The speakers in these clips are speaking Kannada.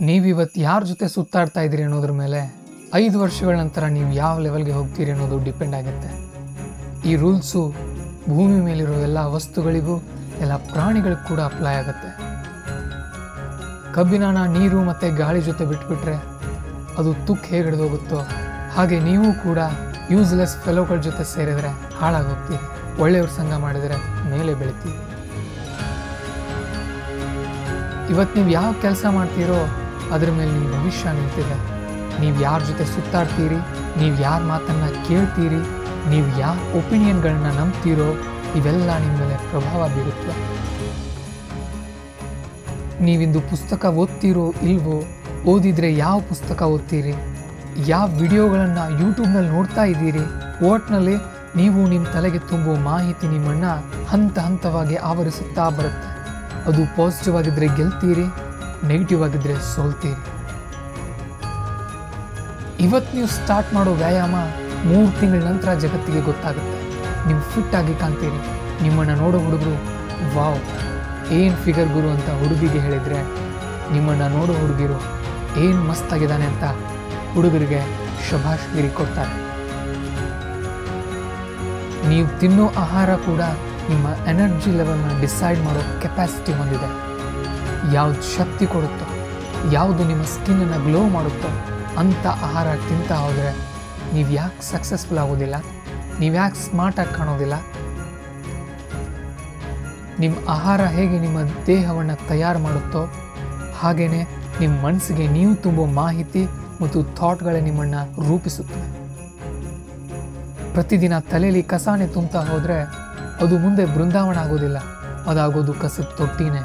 ನೀವಿವತ್ತು ಯಾರ ಜೊತೆ ಸುತ್ತಾಡ್ತಾ ಇದ್ದೀರಿ ಅನ್ನೋದ್ರ ಮೇಲೆ ಐದು ವರ್ಷಗಳ ನಂತರ ನೀವು ಯಾವ ಲೆವೆಲ್ಗೆ ಹೋಗ್ತೀರಿ ಅನ್ನೋದು ಡಿಪೆಂಡ್ ಆಗುತ್ತೆ. ಈ ರೂಲ್ಸು ಭೂಮಿ ಮೇಲಿರೋ ಎಲ್ಲ ವಸ್ತುಗಳಿಗೂ ಎಲ್ಲ ಪ್ರಾಣಿಗಳಿಗೂ ಕೂಡ ಅಪ್ಲೈ ಆಗುತ್ತೆ. ಕಬ್ಬಿನಾನ ನೀರು ಮತ್ತು ಗಾಳಿ ಜೊತೆ ಬಿಟ್ಬಿಟ್ರೆ ಅದು ತುಕ್ ಹೇಗೆ ಹಿಡಿದೋಗುತ್ತೋ ಹಾಗೆ ನೀವು ಕೂಡ ಯೂಸ್ಲೆಸ್ ಫೆಲೋಗಳ ಜೊತೆ ಸೇರಿದರೆ ಹಾಳಾಗೋಗ್ತೀರಿ. ಒಳ್ಳೆಯವ್ರ ಸಂಘ ಮಾಡಿದರೆ ಮೇಲೆ ಬೆಳಿತೀವಿ ಇವತ್ತು ನೀವು ಯಾವ ಕೆಲಸ ಮಾಡ್ತೀರೋ ಅದ್ರ ಮೇಲೆ ನಿಮ್ಮ ಭವಿಷ್ಯ ನಿಂತಿದೆ. ನೀವು ಯಾರ ಜೊತೆ ಸುತ್ತಾಡ್ತೀರಿ? ನೀವು ಯಾರ ಮಾತನ್ನು ಕೇಳ್ತೀರಿ? ನೀವು ಯಾರ ಒಪಿನಿಯನ್ಗಳನ್ನ ನಂಬ್ತೀರೋ? ಇವೆಲ್ಲ ನಿಮ್ಮ ಮೇಲೆ ಪ್ರಭಾವ ಬೀರುತ್ತೆ. ನೀವಿಂದು ಪುಸ್ತಕ ಓದ್ತೀರೋ ಇಲ್ವೋ? ಓದಿದ್ರೆ ಯಾವ ಪುಸ್ತಕ ಓದ್ತೀರಿ? ಯಾವ ವಿಡಿಯೋಗಳನ್ನು ಯೂಟ್ಯೂಬ್ನಲ್ಲಿ ನೋಡ್ತಾ ಇದ್ದೀರಿ? ಒಟ್ನಲ್ಲಿ ನೀವು ನಿಮ್ಮ ತಲೆಗೆ ತುಂಬುವ ಮಾಹಿತಿ ನಿಮ್ಮನ್ನು ಹಂತ ಹಂತವಾಗಿ ಆವರಿಸುತ್ತಾ ಬರುತ್ತೆ. ಅದು ಪಾಸಿಟಿವ್ ಆಗಿದ್ದರೆ ಗೆಲ್ತೀರಿ. ನೆಗೆಟಿವ್ ಆಗಿದ್ರೆ ಸೋಲ್ತೀರಿ. ಇವತ್ತು ನೀವು ಸ್ಟಾರ್ಟ್ ಮಾಡೋ ವ್ಯಾಯಾಮ ಮೂರು ತಿಂಗಳ ನಂತರ ಜಗತ್ತಿಗೆ ಗೊತ್ತಾಗುತ್ತೆ. ನೀವು ಫಿಟ್ ಆಗಿ ಕಾಣ್ತೀರಿ. ನಿಮ್ಮನ್ನು ನೋಡೋ ಹುಡುಗರು, ವಾವ್, ಏನು ಫಿಗರ್ ಗುರು ಅಂತ ಹುಡುಗಿಗೆ ಹೇಳಿದರೆ, ನಿಮ್ಮನ್ನು ನೋಡೋ ಹುಡುಗಿರು ಏನು ಮಸ್ತಾಗಿದ್ದಾನೆ ಅಂತ ಹುಡುಗರಿಗೆ ಶಭಾಷ್ಗಿರಿ ಕೊಡ್ತಾರೆ. ನೀವು ತಿನ್ನೋ ಆಹಾರ ಕೂಡ ನಿಮ್ಮ ಎನರ್ಜಿ ಲೆವೆಲ್ನ ಡಿಸೈಡ್ ಮಾಡೋ ಕೆಪಾಸಿಟಿ ಹೊಂದಿದೆ. ಯಾವ್ದು ಶಕ್ತಿ ಕೊಡುತ್ತೋ, ಯಾವುದು ನಿಮ್ಮ ಸ್ಕಿನ್ನನ್ನು ಗ್ಲೋ ಮಾಡುತ್ತೋ ಅಂಥ ಆಹಾರ ತಿಂತಾ ಹೋದರೆ ನೀವು ಯಾಕೆ ಸಕ್ಸಸ್ಫುಲ್ ಆಗೋದಿಲ್ಲ? ನೀವು ಯಾಕೆ ಸ್ಮಾರ್ಟಾಗಿ ಕಾಣೋದಿಲ್ಲ? ನಿಮ್ಮ ಆಹಾರ ಹೇಗೆ ನಿಮ್ಮ ದೇಹವನ್ನು ತಯಾರು ಮಾಡುತ್ತೋ ಹಾಗೆಯೇ ನಿಮ್ಮ ಮನಸ್ಸಿಗೆ ನೀವು ತುಂಬೋ ಮಾಹಿತಿ ಮತ್ತು ಥಾಟ್ಗಳೇ ನಿಮ್ಮನ್ನು ರೂಪಿಸುತ್ತವೆ. ಪ್ರತಿದಿನ ತಲೆಯಲ್ಲಿ ಕಸಾನೆ ತುಂಬ್ತಾ ಹೋದರೆ ಅದು ಮುಂದೆ ಬೃಂದಾವನ ಆಗೋದಿಲ್ಲ, ಅದಾಗೋದು ಕಸದ ತೊಟ್ಟಿನೇ.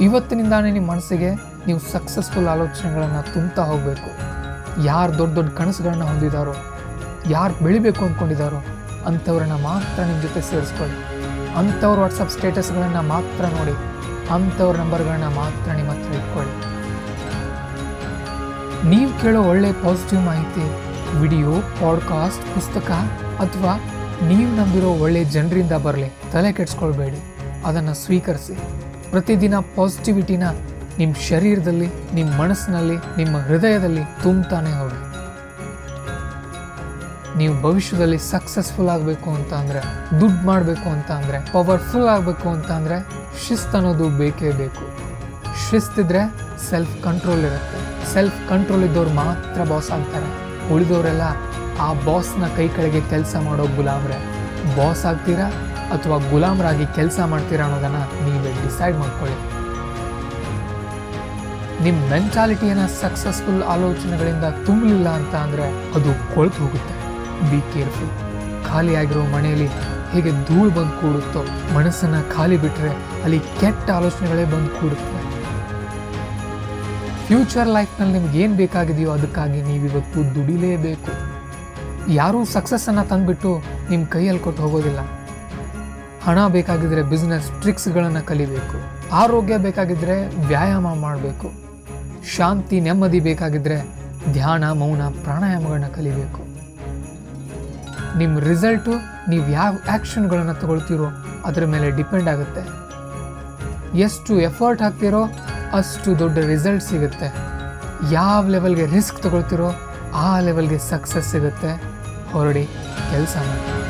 ಇವತ್ತಿನಿಂದಾನೇ ನಿಮ್ಮ ಮನಸ್ಸಿಗೆ ನೀವು ಸಕ್ಸಸ್ಫುಲ್ ಆಲೋಚನೆಗಳನ್ನು ತುಂಬ್ತಾ ಹೋಗಬೇಕು. ಯಾರು ದೊಡ್ಡ ದೊಡ್ಡ ಕನಸುಗಳನ್ನ ಹೊಂದಿದಾರೋ, ಯಾರು ಬೆಳಿಬೇಕು ಅಂದ್ಕೊಂಡಿದ್ದಾರೋ ಅಂಥವ್ರನ್ನ ಮಾತ್ರ ನಿಮ್ಮ ಜೊತೆ ಸೇರಿಸ್ಕೊಳ್ಳಿ. ಅಂಥವ್ರ ವಾಟ್ಸಪ್ ಸ್ಟೇಟಸ್ಗಳನ್ನು ಮಾತ್ರ ನೋಡಿ, ಅಂಥವ್ರ ನಂಬರ್ಗಳನ್ನ ಮಾತ್ರ ನಿಮ್ಮ ಹತ್ರ ಇಟ್ಕೊಳ್ಳಿ. ನೀವು ಕೇಳೋ ಒಳ್ಳೆ ಪಾಸಿಟಿವ್ ಮಾಹಿತಿ, ವಿಡಿಯೋ ಪಾಡ್ಕಾಸ್ಟ್ ಪುಸ್ತಕ ಅಥವಾ ನೀವು ನಂಬಿರೋ ಒಳ್ಳೆ ಜನರಿಂದ ಬರಲಿ, ತಲೆ ಕೆಡಿಸ್ಕೊಳ್ಬೇಡಿ. ಅದನ್ನು ಸ್ವೀಕರಿಸಿ. ಪ್ರತಿದಿನ ಪಾಸಿಟಿವಿಟಿನ ನಿಮ್ಮ ಶರೀರದಲ್ಲಿ ನಿಮ್ಮ ಮನಸ್ಸಿನಲ್ಲಿ, ನಿಮ್ಮ ಹೃದಯದಲ್ಲಿ ತುಂಬ್ತಾನೆ ಹೋಗಿ. ನೀವು ಭವಿಷ್ಯದಲ್ಲಿ ಸಕ್ಸಸ್ಫುಲ್ ಆಗಬೇಕು ಅಂತ ಅಂದರೆ, ದುಡ್ಡು ಮಾಡಬೇಕು ಅಂತ ಅಂದರೆ ಪವರ್ಫುಲ್ ಆಗಬೇಕು ಅಂತ ಅಂದರೆ, ಶಿಸ್ತು ಅನ್ನೋದು ಬೇಕೇ ಬೇಕು. ಶಿಸ್ತಿದ್ರೆ ಸೆಲ್ಫ್ ಕಂಟ್ರೋಲ್ ಇರುತ್ತೆ. ಸೆಲ್ಫ್ ಕಂಟ್ರೋಲ್ ಇದ್ದವ್ರು ಮಾತ್ರ ಬಾಸ್ ಆಗ್ತಾರೆ. ಉಳಿದವರೆಲ್ಲ ಆ ಬಾಸ್ನ ಕೈ ಕೆಳಗೆ ಕೆಲಸ ಮಾಡೋ ಗುಲಾಮ್ರೆ. ಬಾಸ್ ಆಗ್ತೀರಾ? ಅಥವಾ ಗುಲಾಮರಾಗಿ ಕೆಲಸ ಮಾಡ್ತೀರಾ ಅನ್ನೋದನ್ನು ನೀವೇ ಡಿಸೈಡ್ ಮಾಡ್ಕೊಳ್ಳಿ. ನಿಮ್ಮ ಮೆಂಟಾಲಿಟಿಯನ್ನು ಸಕ್ಸಸ್ಫುಲ್ ಆಲೋಚನೆಗಳಿಂದ ತುಂಬಲಿಲ್ಲ ಅಂತ ಅಂದರೆ ಅದು ಕೊಳ್ತು ಹೋಗುತ್ತೆ. ಬಿ ಕೇರ್ಫುಲ್ ಖಾಲಿಯಾಗಿರೋ ಮನೆಯಲ್ಲಿ ಹೇಗೆ ಧೂಳು ಬಂದು ಕೂಡುತ್ತೋ, ಮನಸ್ಸನ್ನು ಖಾಲಿ ಬಿಟ್ಟರೆ ಅಲ್ಲಿ ಕೆಟ್ಟ ಆಲೋಚನೆಗಳೇ ಬಂದು ಕೂಡುತ್ತವೆ. ಫ್ಯೂಚರ್ ಲೈಫ್ನಲ್ಲಿ ನಿಮ್ಗೆ ಏನು ಬೇಕಾಗಿದೆಯೋ ಅದಕ್ಕಾಗಿ ನೀವಿವತ್ತು ದುಡಿಲೇಬೇಕು. ಯಾರೂ ಸಕ್ಸಸ್ಸನ್ನು ತಂದುಬಿಟ್ಟು ನಿಮ್ಮ ಕೈಯಲ್ಲಿ ಕೊಟ್ಟು ಹೋಗೋದಿಲ್ಲ. ಹಣ ಬೇಕಾಗಿದ್ದರೆ ಬಿಸ್ನೆಸ್ ಟ್ರಿಕ್ಸ್ಗಳನ್ನು ಕಲಿಬೇಕು, ಆರೋಗ್ಯ ಬೇಕಾಗಿದ್ದರೆ ವ್ಯಾಯಾಮ ಮಾಡಬೇಕು, ಶಾಂತಿ, ನೆಮ್ಮದಿ ಬೇಕಾಗಿದ್ದರೆ ಧ್ಯಾನ, ಮೌನ, ಪ್ರಾಣಾಯಾಮಗಳನ್ನ ಕಲಿಬೇಕು. ನಿಮ್ಮ ರಿಸಲ್ಟು ನೀವು ಯಾವ ಆ್ಯಕ್ಷನ್ಗಳನ್ನು ತಗೊಳ್ತೀರೋ ಅದರ ಮೇಲೆ ಡಿಪೆಂಡ್ ಆಗುತ್ತೆ. ಎಷ್ಟು ಎಫರ್ಟ್ ಹಾಕ್ತಿರೋ ಅಷ್ಟು ದೊಡ್ಡ ರಿಸಲ್ಟ್ ಸಿಗುತ್ತೆ. ಯಾವ ಲೆವೆಲ್ಗೆ ರಿಸ್ಕ್ ತಗೊಳ್ತೀರೋ ಆ ಲೆವೆಲ್ಗೆ ಸಕ್ಸಸ್ ಸಿಗುತ್ತೆ. ಹೊರಡಿ, ಕೆಲಸ ಮಾಡಿ.